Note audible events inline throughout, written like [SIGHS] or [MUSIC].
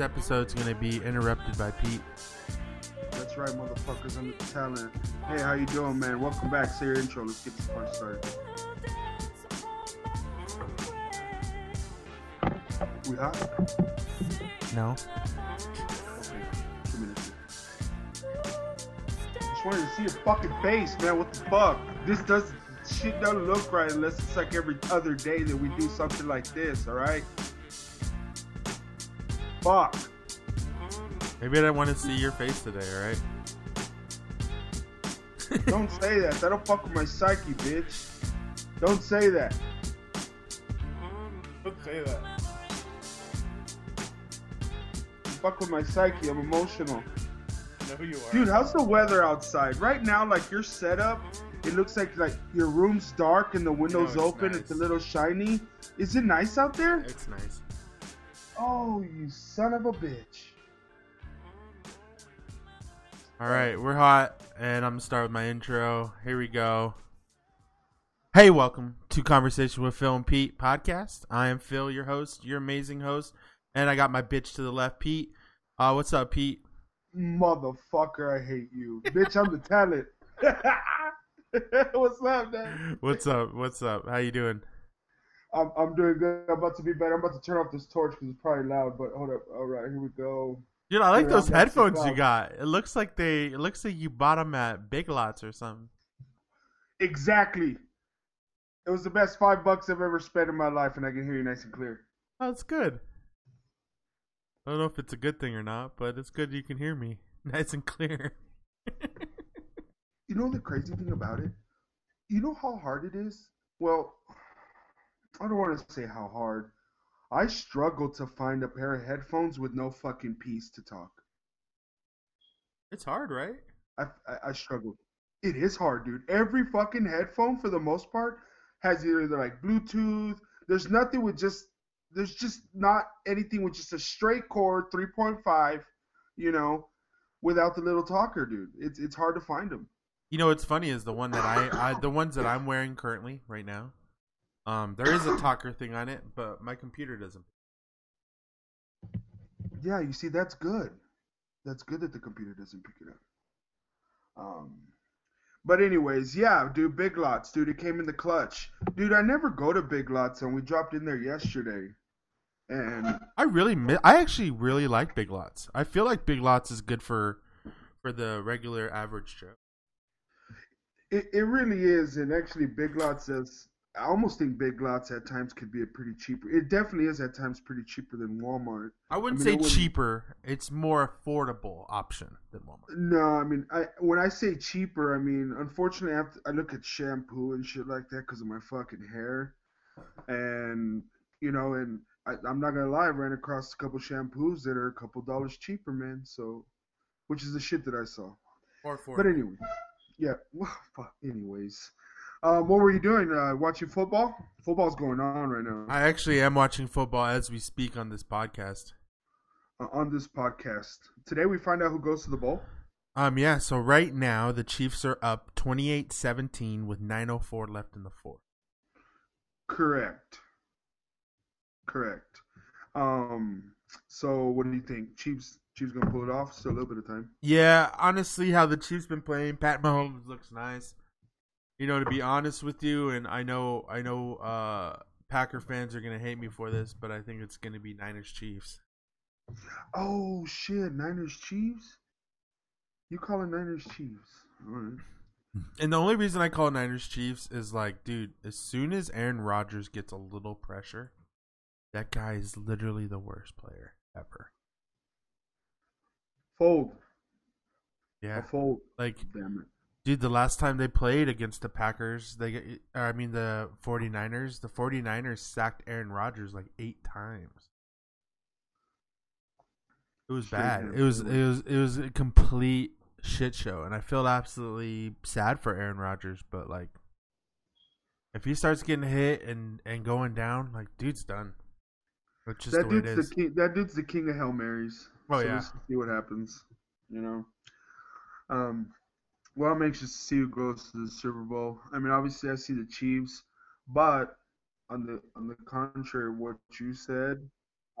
Today's episode's gonna be interrupted by Pete. That's right, motherfuckers. I'm the talent. Hey, how you doing, man? Welcome back. Say your intro. Let's get this party started. We hot? No. Okay. Two minutes. Just wanted to see your fucking face, man. What the fuck? This does shit doesn't look right unless it's like every other day that we do something like this. All right? Fuck. Maybe I didn't want to see your face today, alright? [LAUGHS] Don't say that. That'll fuck with my psyche, bitch. Don't say that. Don't say that. Fuck with my psyche. I'm emotional. I know you are. Dude, how's the weather outside? Right now, like your setup, it looks like like your room's dark and the windows it's open. nice. It's a little shiny. Is it nice out there? It's nice. Oh, you son of a bitch. Alright, we're hot, and I'm gonna start with my intro. Here we go. Hey, welcome to Conversation with Phil and Pete podcast. I am Phil, your host, your amazing host, and I got my bitch to the left, Pete. Uh, what's up, Pete? Motherfucker, I hate you. bitch, I'm the talent. [LAUGHS] What's up, man? What's up? What's up? How you doing? I'm, I'm doing good. I'm about to be better. I'm about to turn off this torch because it's probably loud. But hold up. All right, here we go. Dude, I like those headphones you got. It looks like they. It looks like you bought them at Big Lots or something. Exactly. It was the best five bucks I've ever spent in my life, and I can hear you nice and clear. Oh, that's good. I don't know if it's a good thing or not, but it's good you can hear me [LAUGHS] nice and clear. You know the crazy thing about it? You know how hard it is? Well, I don't want to say how hard. I struggle to find a pair of headphones with no fucking piece to talk. it's hard, right? I, I, I struggle. It is hard, dude. Every fucking headphone, for the most part, has either like Bluetooth. There's nothing with just. There's just not anything with just a straight cord, 3.5. You know, without the little talker, dude. It's it's hard to find them. You know what's funny is the one that I, I the ones that I'm wearing currently right now. Um, there is a talker thing on it, but my computer doesn't. Yeah, you see, that's good. That's good that the computer doesn't pick it up. Um, but anyways, yeah, dude, Big Lots, dude, it came in the clutch, dude. I never go to Big Lots, and we dropped in there yesterday, and I really, mi- I actually really like Big Lots. I feel like Big Lots is good for for the regular average Joe. it, it really is. And actually, Big Lots is. I almost think Big Lots at times could be a pretty cheaper. It definitely is at times pretty cheaper than Walmart. I wouldn't I mean, I say wouldn't- cheaper. It's more affordable option than Walmart. No, I mean, I when I say cheaper, I mean unfortunately I, have to, I look at shampoo and shit like that because of my fucking hair, and you know, and I, I'm not gonna lie, I ran across a couple shampoos that are a couple dollars cheaper, man. So, which is the shit that I saw. Or. But anyway, yeah. [LAUGHS] Well, fuck. Anyways, um, what were you doing? Uh, watching football? Football's going on right now I actually am watching football as we speak on this podcast. uh, on this podcast. Today we find out who goes to the bowl. Um, yeah, so right now the Chiefs are up 28-17 with 9.04 left in the fourth. Correct. Correct. Um. So, what do you think? Chiefs. Chiefs gonna pull it off? Still a little bit of time. Yeah, honestly, how the Chiefs been playing, Pat Mahomes looks nice. You know, to be honest with you, and I know, I know, uh, Packer fans are gonna hate me for this, but I think it's gonna be Niners Chiefs. Oh shit! Niners Chiefs. You call calling Niners Chiefs? Right. And the only reason I call Niners Chiefs is like, dude, as soon as Aaron Rodgers gets a little pressure, that guy is literally the worst player ever. Fold. Yeah, A fold. like Damn it. Dude, the last time they played against the Packers, they or I mean the 49ers, the 49ers sacked Aaron Rodgers like 8 times. It was bad. It was it was it was a complete shit show and I feel absolutely sad for Aaron Rodgers, but like if he starts getting hit and and going down, like dude's done. That's just That the dude's the king. That dude's the king of hail marys. Oh, so yeah. See what happens. You know. Um. Well, I'm anxious to see who goes to the Super Bowl. I mean, obviously, I see the Chiefs, but on the on the contrary of what you said,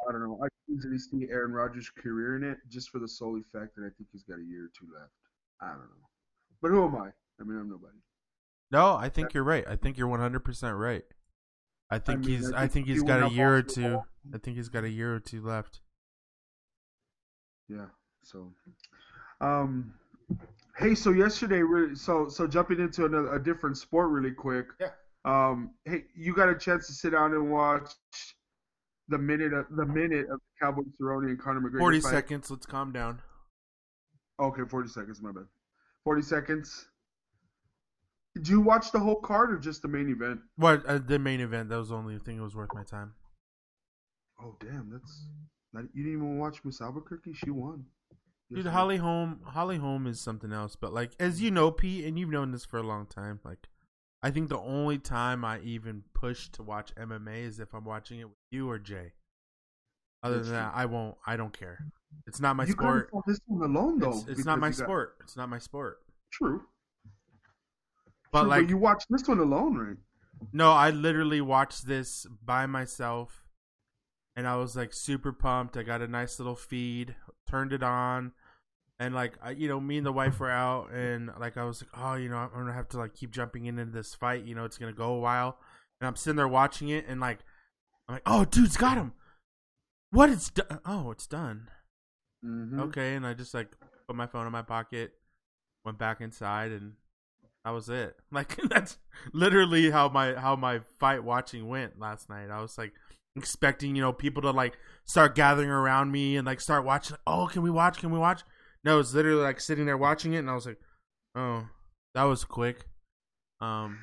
I don't know. I easily see Aaron Rodgers' career in it just for the sole fact that I think he's got a year or two left. I don't know. But who am I? I mean, I'm nobody. No, I think you're right. I think you're 100 percent right. I think mean, he's. I I think think he he's got a year or two. ball. I think he's got a year or two left. Yeah. So, um, hey, so yesterday, we so so jumping into another a different sport really quick. Yeah. Um, hey, you got a chance to sit down and watch the minute of the minute of Cowboy Cerrone and Conor McGregor. 40 fight? seconds. Let's calm down. Okay, forty seconds. My bad. Forty seconds. Did you watch the whole card or just the main event? What uh, the main event? That was the only thing that was worth my time. Oh damn, that's not, you didn't even watch Miss Albuquerque. She won. Dude. Holly Holm, Holly Holm is something else. But like, as you know, Pete, and you've known this for a long time. Like, I think the only time I even push to watch MMA is if I'm watching it with you or Jay. Other That's than that. I won't. I don't care. It's not my you sport. this one alone though. It's, it's not my you got- sport. It's not my sport. True. But True, like, you watch this one alone, right? No, I literally watched this by myself, and I was like super pumped. I got a nice little feed, turned it on, and like I, you know, me and the wife were out, and like I was like, oh, you know, I'm gonna have to like keep jumping into this fight. You know, it's gonna go a while, and I'm sitting there watching it, and like I'm like, oh, dude's got him. What? It's done? Oh, it's done. Mm-hmm. Okay, and I just like put my phone in my pocket, went back inside, and that was it. [LAUGHS] Like that's literally how my how my fight watching went last night. I was like expecting you know people to like start gathering around me and like start watching. Oh, can we watch? Can we watch? No, it's literally like sitting there watching it, and I was like, oh, that was quick. Um,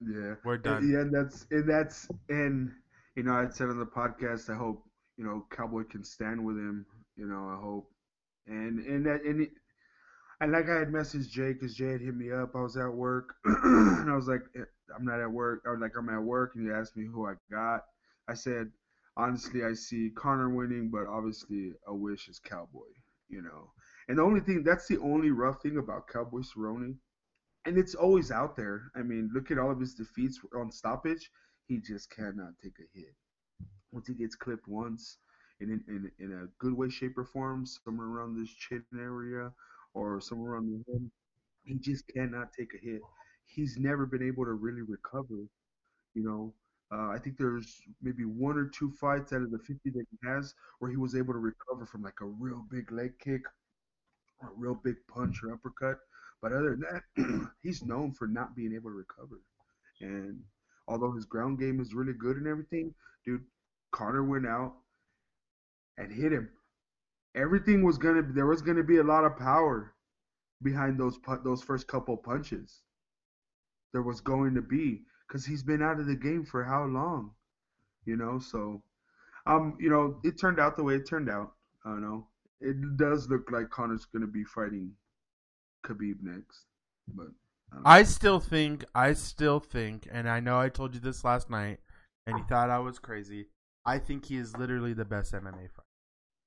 Yeah. we're done. Yeah, and that's and that's and you know I said on the podcast I hope you know Cowboy can stand with him. You know I hope and and that and it, and like I had messaged Jay because Jay had hit me up. I was at work [CLEARS THROAT] and I was like "Eh, I'm not at work. I was like I'm at work and he asked me who I got. I said honestly I see Conor winning, but obviously a wish is Cowboy. You know. And the only thing that's the only rough thing about Cowboy Cerrone and it's always out there. I mean, look at all of his defeats on stoppage. He just cannot take a hit. Once he gets clipped once, in in in a good way, shape, or form, somewhere around this chin area or somewhere around the head, he just cannot take a hit. He's never been able to really recover. You know, uh, I think there's maybe one or two fights out of the 50 that he has where he was able to recover from like a real big leg kick, a real big punch or uppercut. But other than that, [CLEARS THROAT] he's known for not being able to recover. And although his ground game is really good and everything, dude, Conor went out and hit him. Everything was gonna there was gonna be a lot of power behind those those first couple punches. There was going to be because he's been out of the game for how long, you know. So, um, you know, it turned out the way it turned out. I don't know. It does look like Conor's gonna be fighting Khabib next, but I. I still think, I still think, and I know I told you this last night, and you thought I was crazy. I think he is literally the best MMA fighter.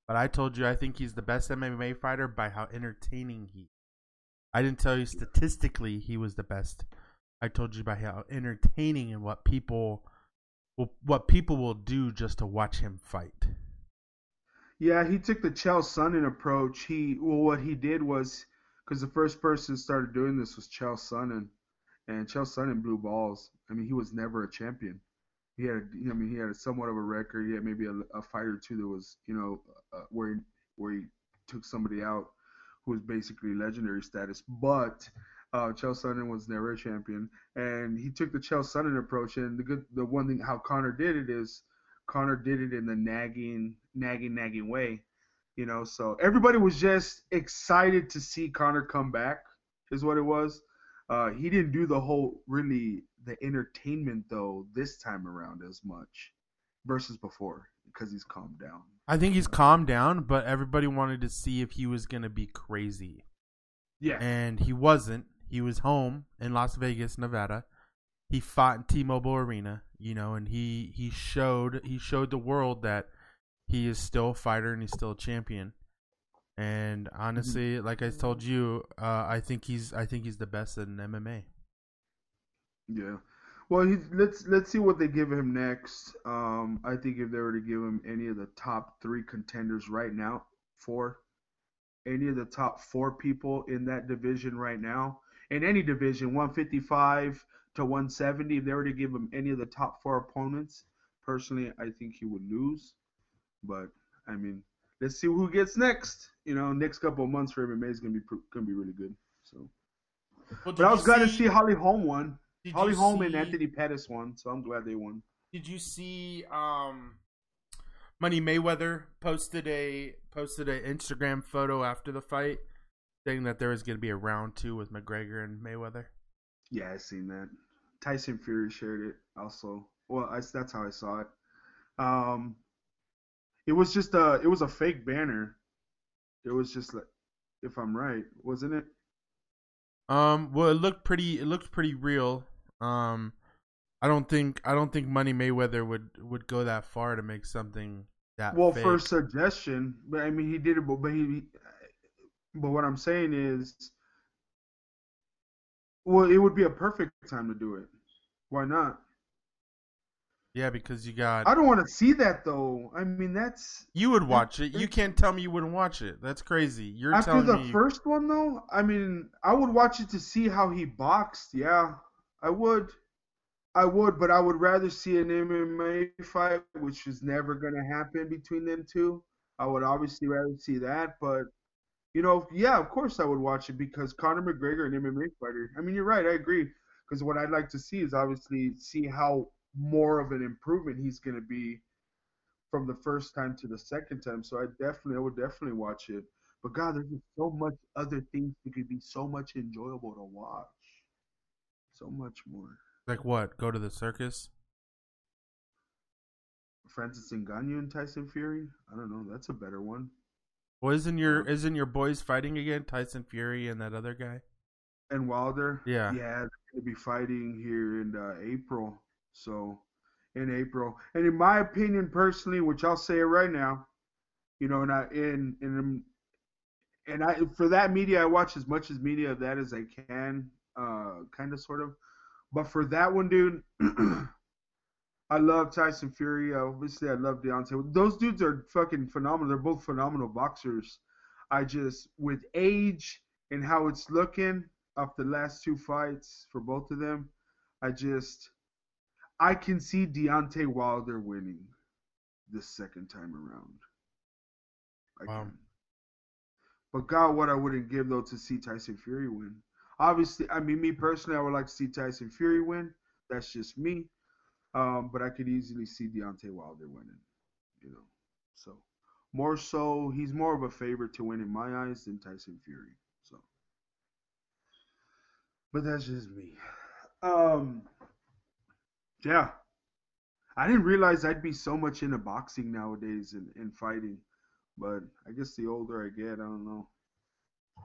But I told you I think he's the best MMA fighter by how entertaining he. I didn't tell you statistically he was the best. I told you by how entertaining and what people what people will do just to watch him fight. Yeah, he took the Chael Sonnen approach. He well, what he did was because the first person started doing this was Chael Sonnen, and Chael Sonnen blew balls. I mean, he was never a champion. He had, a, I mean, he had a somewhat of a record. He had maybe a, a fight or two that was, you know, uh, where he, where he took somebody out who was basically legendary status. But uh, Chael Sonnen was never a champion, and he took the Chael Sonnen approach. And the good, the one thing how Conor did it is Conor did it in the nagging, nagging, nagging way. You know, so everybody was just excited to see Conor come back, is what it was. Uh, he didn't do the whole really the entertainment though this time around as much versus before because he's calmed down. I think he's calmed down, but everybody wanted to see if he was gonna be crazy. Yeah, and he wasn't. He was home in Las Vegas, Nevada. He fought in T-Mobile Arena, you know, and he he showed he showed the world that he is still a fighter and he's still a champion. And honestly, like I told you, uh, I think he's I think he's the best in MMA. Yeah. Well, he's, let's let's see what they give him next. Um, I think if they were to give him any of the top three contenders right now, four, any of the top four people in that division right now, in any division, 155 to 170, if they were to give him any of the top four opponents, personally, I think he would lose. But I mean, let's see who gets next. You know, next couple of months for MMA is gonna be gonna be really good. So, Well, but I was glad to see- see Holly Holm won. Holly Holm and Anthony Pettis won, so I'm glad they won. Did you see um Money Mayweather posted a posted an Instagram photo after the fight saying that there was going to be a round 2 with McGregor and Mayweather? Yeah, I seen that. Tyson Fury shared it also. Well, I, that's how I saw it. Um, it was just a it was a fake banner. It was just like, if I'm right, wasn't it? Um well it looked pretty it looked pretty real. Um I don't think I don't think Money Mayweather would would go that far to make something that Well, fake. for suggestion, but I mean he did it, but, but he. But what I'm saying is, well, it would be a perfect time to do it. Why not? Yeah, because you got I don't want to see that though. I mean, that's you would watch it. You can't tell me you wouldn't watch it. That's crazy. You're After telling the me first one, though, I mean, I would watch it to see how he boxed. Yeah, I would. I would, but I would rather see an MMA fight, which is never going to happen between them two. I would obviously rather see that, but, you know, yeah, of course I would watch it because Conor McGregor, an MMA fighter. I mean, you're right. I agree. Because what I'd like to see is obviously see how more of an improvement he's going to be from the first time to the second time. So I definitely, I would definitely watch it. But God, there's just so much other things that could be so much enjoyable to watch. So much more. like what? Go to the circus? Francis Ngannou and Tyson Fury. I don't know. That's a better one. Well, isn't your isn't your boys fighting again? Tyson Fury and that other guy. And Wilder. Yeah. Yeah, they're gonna be fighting here in uh, April. So, in April, and in my opinion, personally, which I'll say it right now, you know, and I in in and I for that media, I watch as much as media of that as I can, uh, kind of, sort of. But for that one, dude, [CLEARS THROAT] I love Tyson Fury. Obviously, I love Deontay. Those dudes are fucking phenomenal. They're both phenomenal boxers. I just, with age and how it's looking after the last two fights for both of them, I just, I can see Deontay Wilder winning this second time around. I Wow. can. But God, what I wouldn't give though to see Tyson Fury win. Obviously, I mean, me personally, I would like to see Tyson Fury win. That's just me. Um, but I could easily see Deontay Wilder winning. You know, so more so, he's more of a favorite to win in my eyes than Tyson Fury. So, but that's just me. Um, yeah, I didn't realize I'd be so much into boxing nowadays and, and fighting. But I guess the older I get, I don't know.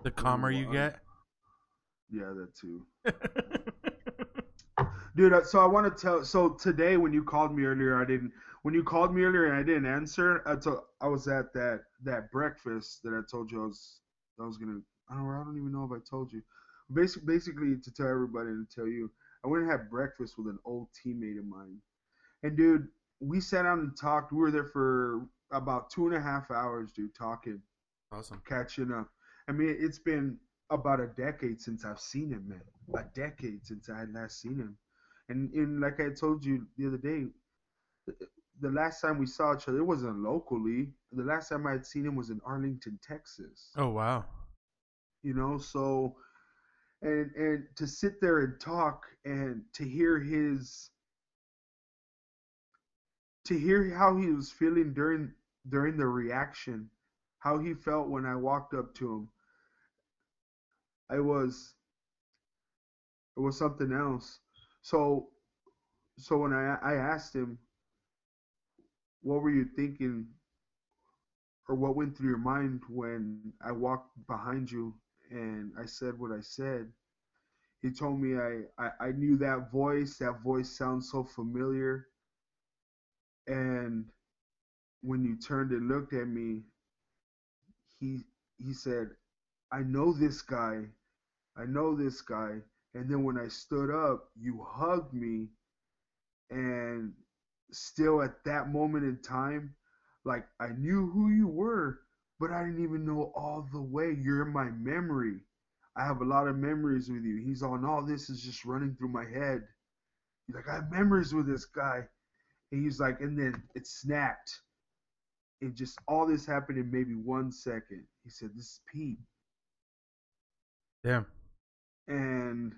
The calmer you get. Yeah, that too. [LAUGHS] Dude, uh, so I want to tell. So today, when you called me earlier, I didn't. When you called me earlier and I didn't answer, I told I was at that that breakfast that I told you I was I was gonna. I don't. I don't even know if I told you. Basically, basically to tell everybody and to tell you, I went and had breakfast with an old teammate of mine, and dude, we sat down and talked. We were there for about two and a half hours, dude, talking awesome. catching up. I mean, it's been about a decade since I've seen him, man. A decade since I had last seen him. And, and like I told you the other day, the- last time we saw each other, it wasn't locally. The last time I had seen him was in Arlington, Texas. Oh wow. You know, so and and to sit there and talk and to hear his to hear how he was feeling during during the reaction, how he felt when I walked up to him. I was it was something else. So so when I I asked him what were you thinking or what went through your mind when I walked behind you and I said what I said. He told me I, I, I knew that voice. That voice sounds so familiar. And when you turned and looked at me, he he said, I know this guy. I know this guy. And then when I stood up, you hugged me. And still at that moment in time, like I knew who you were, but I didn't even know all the way. You're in my memory. I have a lot of memories with you. He's on all this is just running through my head. He's like, I have memories with this guy. And he's like, and then it snapped. And just all this happened in maybe one second. He said, This is Pete. Yeah. And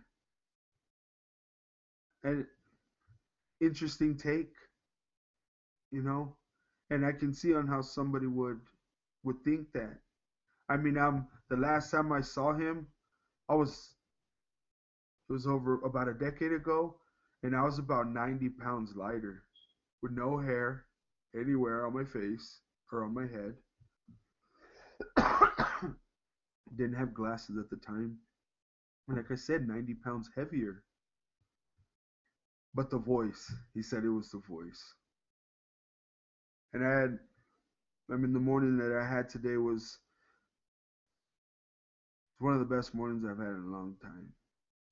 and interesting take, you know? And I can see on how somebody would would think that. I mean, I'm the last time I saw him, I was it was over about a decade ago, and I was about 90 pounds lighter, with no hair anywhere on my face or on my head. [COUGHS] Didn't have glasses at the time. And like I said, 90 pounds heavier. But the voice, he said it was the voice. And I had, I mean, the morning that I had today was one of the best mornings I've had in a long time.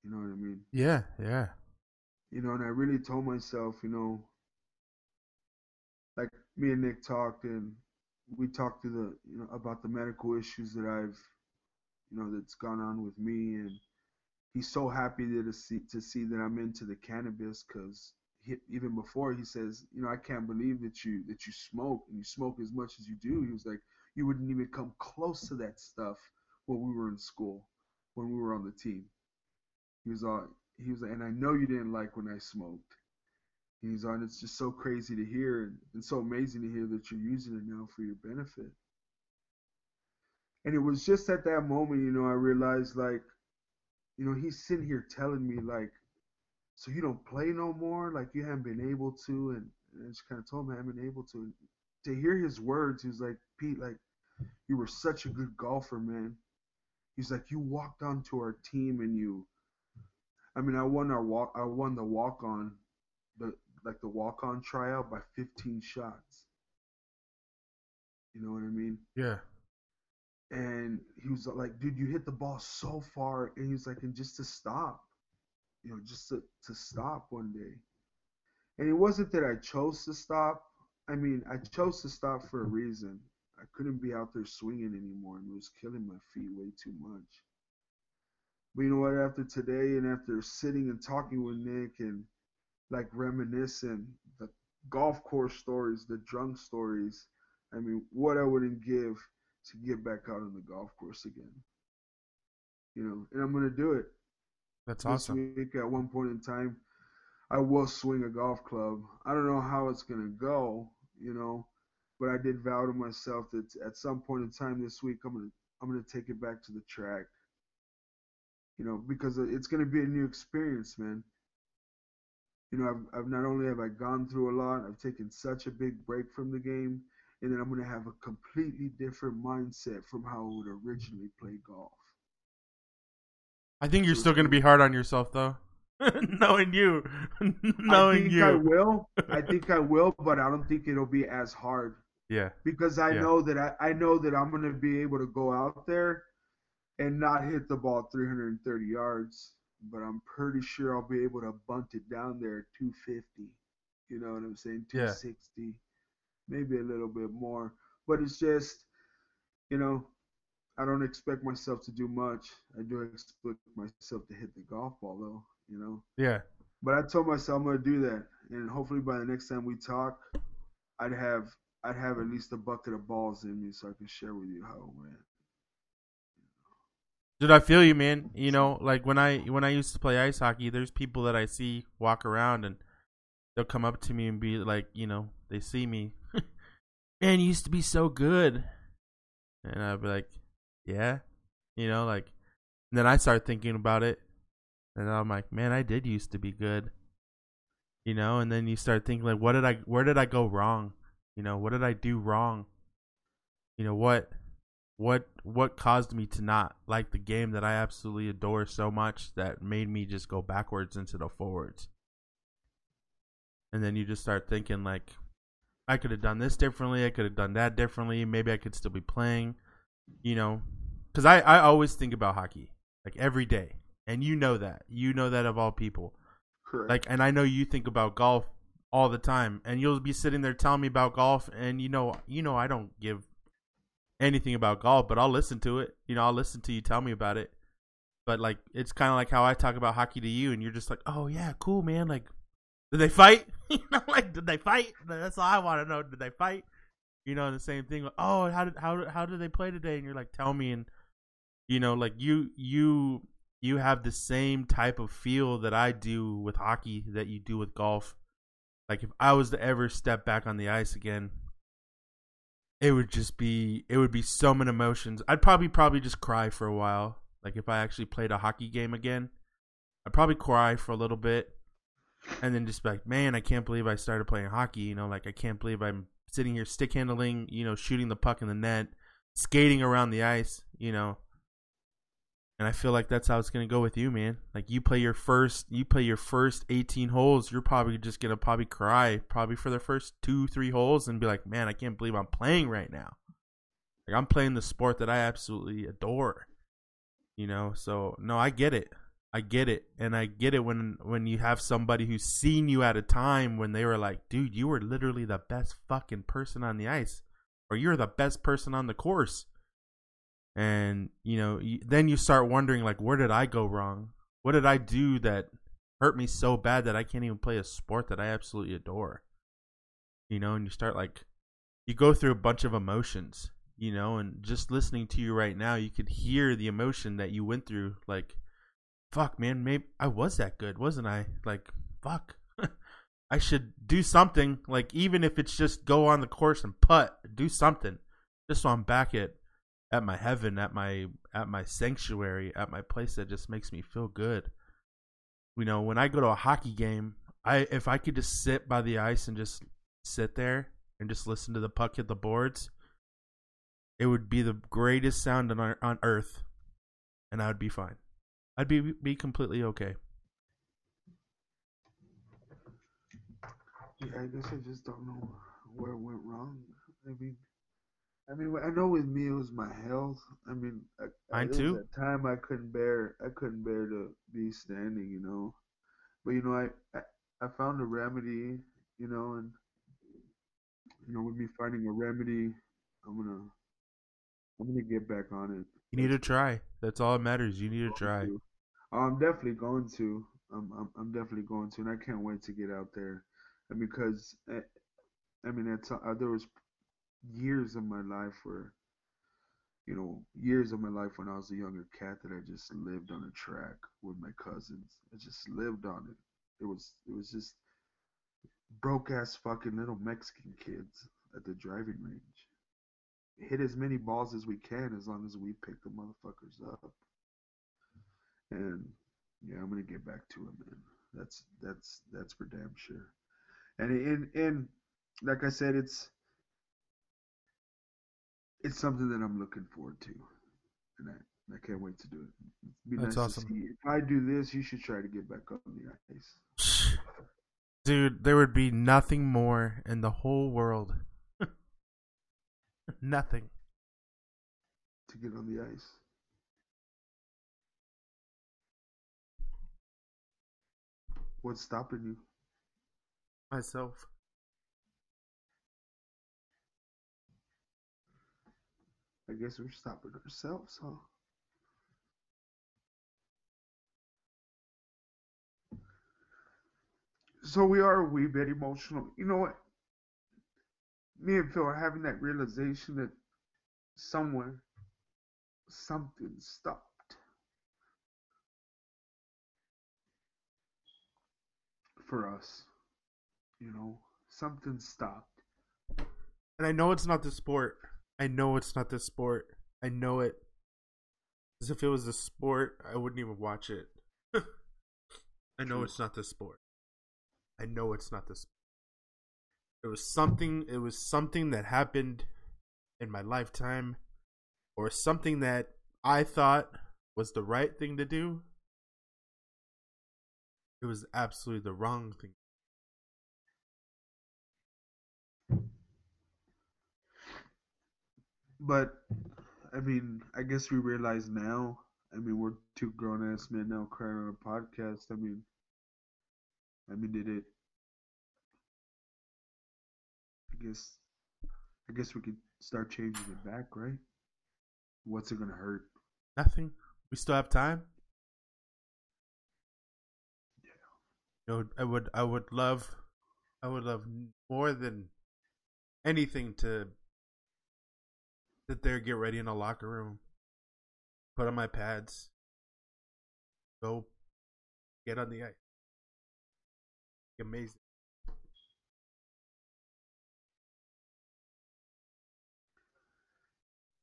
You know what I mean? Yeah, yeah. You know, and I really told myself, you know, like me and Nick talked, and we talked to the, you know, about the medical issues that I've, you know, that's gone on with me, and he's so happy to see to see that I'm into the cannabis because even before he says, you know, I can't believe that you that you smoke and you smoke as much as you do. He was like, you wouldn't even come close to that stuff when we were in school, when we were on the team. He was all he was like, and I know you didn't like when I smoked. He's on. It's just so crazy to hear and, and so amazing to hear that you're using it now for your benefit. And it was just at that moment, you know, I realized like, you know, he's sitting here telling me like, so you don't play no more, like you haven't been able to, and, and I just kind of told him I haven't been able to. To hear his words, he was like, Pete, like, you were such a good golfer, man. He's like, you walked onto our team and you. I mean, I won our walk. I won the walk on, the like the walk on tryout by 15 shots. You know what I mean? Yeah. And he was like, dude, you hit the ball so far, and he was like, and just to stop, you know, just to to stop one day. And it wasn't that I chose to stop. I mean, I chose to stop for a reason. I couldn't be out there swinging anymore, and it was killing my feet way too much. But you know what? After today, and after sitting and talking with Nick, and like reminiscing the golf course stories, the drunk stories. I mean, what I wouldn't give to get back out on the golf course again. You know, and I'm gonna do it. That's this awesome. Week, at one point in time, I will swing a golf club. I don't know how it's gonna go, you know, but I did vow to myself that at some point in time this week I'm gonna I'm gonna take it back to the track. You know, because it's gonna be a new experience, man. You know, I've, I've not only have I gone through a lot, I've taken such a big break from the game, and then I'm gonna have a completely different mindset from how I would originally play golf. I think you're still gonna be hard on yourself though. [LAUGHS] knowing you, knowing I think you, I will. [LAUGHS] I think I will, but I don't think it'll be as hard. Yeah. Because I yeah. know that I, I know that I'm gonna be able to go out there and not hit the ball 330 yards, but I'm pretty sure I'll be able to bunt it down there 250. You know what I'm saying? 260, yeah. Maybe a little bit more. But it's just, you know, I don't expect myself to do much. I do expect myself to hit the golf ball though, you know. Yeah. But I told myself I'm gonna do that, and hopefully by the next time we talk, I'd have I'd have at least a bucket of balls in me so I can share with you how it went. Dude, I feel you, man. You know, like when I when I used to play ice hockey, there's people that I see walk around and they'll come up to me and be like, you know, they see me, man, you used to be so good, and I'd be like, yeah, you know, like, then I start thinking about it, and I'm like, man, I did used to be good, you know, and then you start thinking like, what did I, where did I go wrong, you know, what did I do wrong, you know, what, what, what caused me to not like the game that I absolutely adore so much that made me just go backwards instead of forwards, and then you just start thinking like, I could have done this differently, I could have done that differently, maybe I could still be playing, you know because I I always think about hockey like every day, and you know that you know that of all people. Correct. Like, and I know you think about golf all the time, and you'll be sitting there telling me about golf, and you know you know I don't give anything about golf, but I'll listen to it. You know, I'll listen to you tell me about it. But like, it's kind of like how I talk about hockey to you, and you're just like, "Oh yeah, cool, man." Like, did they fight? [LAUGHS] you know, like, did they fight? That's all I want to know. Did they fight? You know, the same thing. Oh, how did how how did they play today? And you're like, tell me, and you know, like you you you have the same type of feel that I do with hockey that you do with golf. Like if I was to ever step back on the ice again, it would just be it would be so many emotions. I'd probably probably just cry for a while. Like if I actually played a hockey game again, I'd probably cry for a little bit and then just like, "Man, I can't believe I started playing hockey." You know, like I can't believe I'm sitting here stick handling, you know, shooting the puck in the net, skating around the ice, you know. And I feel like that's how it's gonna go with you, man. Like you play your first, you play your first 18 holes. You're probably just gonna probably cry, probably for the first two, three holes, and be like, "Man, I can't believe I'm playing right now." Like I'm playing the sport that I absolutely adore. You know, so no, I get it. I get it, and I get it when when you have somebody who's seen you at a time when they were like, "Dude, you were literally the best fucking person on the ice, or you're the best person on the course." and you know you, then you start wondering like where did i go wrong what did i do that hurt me so bad that i can't even play a sport that i absolutely adore you know and you start like you go through a bunch of emotions you know and just listening to you right now you could hear the emotion that you went through like fuck man maybe i was that good wasn't i like fuck [LAUGHS] i should do something like even if it's just go on the course and putt do something just so i'm back at at my heaven, at my at my sanctuary, at my place that just makes me feel good. You know, when I go to a hockey game, I if I could just sit by the ice and just sit there and just listen to the puck hit the boards, it would be the greatest sound on on earth, and I would be fine. I'd be be completely okay. Yeah, I guess I just don't know where it went wrong. I mean, I mean, I know with me it was my health. I mean, I, mine too. At time I couldn't bear, I couldn't bear to be standing, you know. But you know, I, I, I found a remedy, you know, and you know, with me finding a remedy, I'm gonna, I'm gonna get back on it. You need to try. That's all that matters. You need to try. To. I'm definitely going to. I'm, I'm, I'm definitely going to, and I can't wait to get out there. Because, eh, I mean, it's, uh, there was years of my life where you know, years of my life when I was a younger cat that I just lived on a track with my cousins. I just lived on it. It was it was just broke ass fucking little Mexican kids at the driving range. Hit as many balls as we can as long as we pick the motherfuckers up. And yeah, I'm gonna get back to him, man. That's that's that's for damn sure. And in in like I said, it's it's something that I'm looking forward to, and I, I can't wait to do it. It'd be That's nice awesome. If I do this, you should try to get back on the ice. [SIGHS] Dude, there would be nothing more in the whole world. [LAUGHS] nothing. To get on the ice. What's stopping you? Myself. I guess we're stopping ourselves, huh? So we are a wee bit emotional. You know what? Me and Phil are having that realization that somewhere something stopped. For us. You know, something stopped. And I know it's not the sport. I know it's not the sport. I know it. As if it was a sport, I wouldn't even watch it. [LAUGHS] I know it's not the sport. I know it's not the sport. It was something it was something that happened in my lifetime or something that I thought was the right thing to do. It was absolutely the wrong thing but I mean, I guess we realize now. I mean, we're two grown ass men now crying on a podcast. I mean, I mean, did it? I guess, I guess we could start changing it back, right? What's it gonna hurt? Nothing. We still have time. Know, I would I would love I would love more than anything to sit there, get ready in a locker room, put on my pads, go get on the ice. Amazing.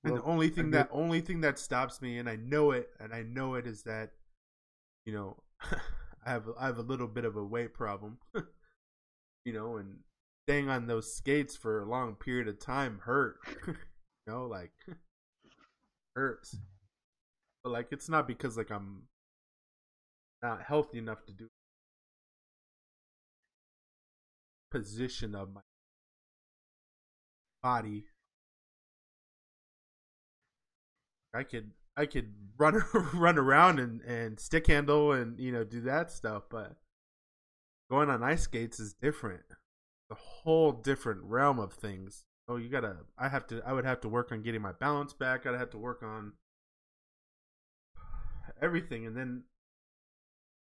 and the only thing that only thing that stops me, and I know it, and I know it is that, you know, [LAUGHS] I have I have a little bit of a weight problem, [LAUGHS] you know, and staying on those skates for a long period of time hurt, [LAUGHS] you know, like [LAUGHS] hurts. But like it's not because like I'm not healthy enough to do position of my body I could I could run [LAUGHS] run around and, and stick handle and you know do that stuff, but going on ice skates is different. It's a whole different realm of things. Oh, you gotta. I have to. I would have to work on getting my balance back. I'd have to work on everything, and then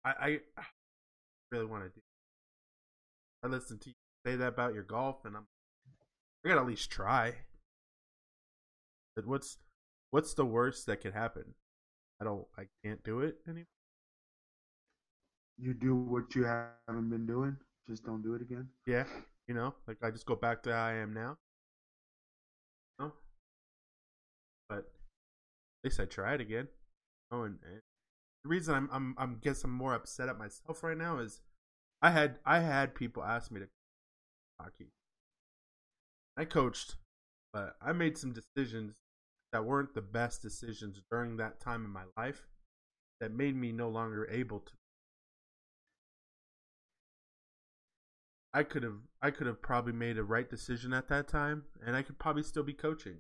I, I really want to do. I listen to you say that about your golf, and I'm. I gotta at least try. But what's what's the worst that could happen? I don't. I can't do it anymore. You do what you haven't been doing. Just don't do it again. Yeah, you know, like I just go back to how I am now. No, but at least I tried again. Oh, and, and the reason I'm I'm I'm guess I'm more upset at myself right now is I had I had people ask me to hockey. I coached, but I made some decisions that weren't the best decisions during that time in my life that made me no longer able to I could have I could have probably made a right decision at that time and I could probably still be coaching.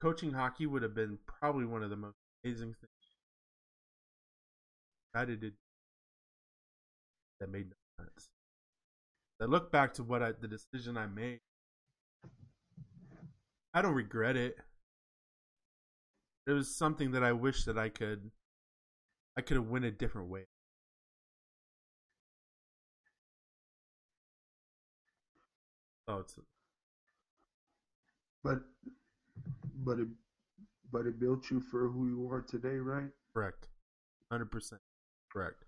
Coaching hockey would have been probably one of the most amazing things I did that made no sense. I look back to what I the decision I made. I don't regret it. It was something that I wish that I could I could have went a different way. Oh, it's But, but it, but it built you for who you are today, right? correct. 100% correct.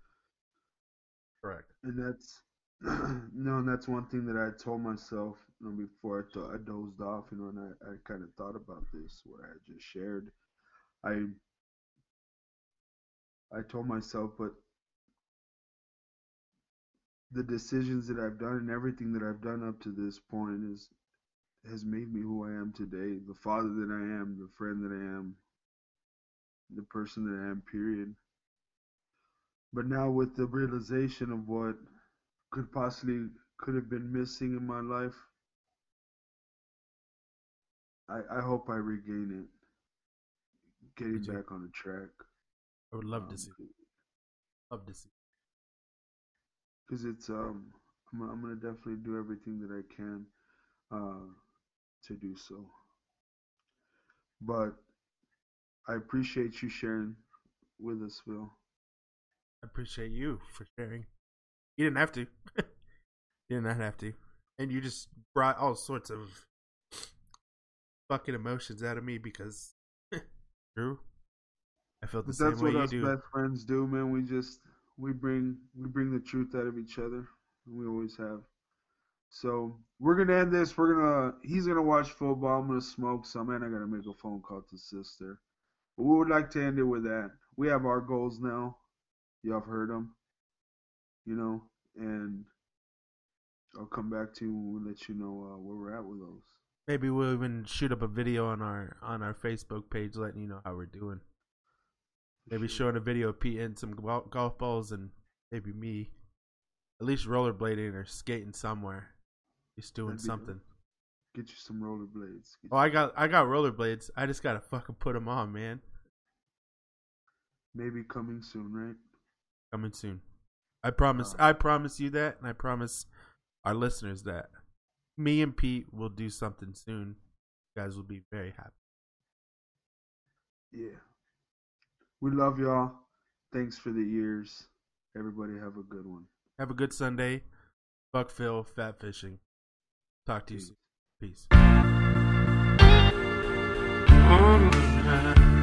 Correct. And that's [CLEARS THROAT] no, and that's one thing that I told myself you know, before I, I dozed off, you know, and I, I kind of thought about this, what I just shared. I I told myself, but the decisions that I've done and everything that I've done up to this point is has made me who I am today, the father that I am, the friend that I am, the person that I am, period. But now with the realization of what could possibly could have been missing in my life, I, I hope I regain it. Getting back on the track. I would love Um, to see. Love to see. because it's um I'm, I'm gonna definitely do everything that I can uh to do so. But I appreciate you sharing with us, Phil. I appreciate you for sharing. You didn't have to. [LAUGHS] you did not have to. And you just brought all sorts of fucking emotions out of me because [LAUGHS] Drew, I felt the But same that's way what us do. best friends do, man. We just we bring we bring the truth out of each other. And we always have. So we're gonna end this. We're gonna he's gonna watch football. I'm gonna smoke some, and I gotta make a phone call to sister. But we would like to end it with that. We have our goals now. Y'all have heard them, you know, and I'll come back to you and let you know uh, where we're at with those. Maybe we'll even shoot up a video on our on our Facebook page letting you know how we're doing. Maybe Sure. showing a video of Pete and some golf balls and maybe me at least rollerblading or skating somewhere. He's doing That'd something. Get you some rollerblades. Get Oh, I got I got rollerblades. I just gotta fucking put them on, man. Maybe coming soon, right? Coming soon. I promise. Uh. I promise you that, and I promise our listeners that me and Pete will do something soon. You guys will be very happy. Yeah. We love y'all. Thanks for the ears. Everybody have a good one. Have a good Sunday. Fuck Phil, fat fishing. Talk to you Peace. soon. Peace.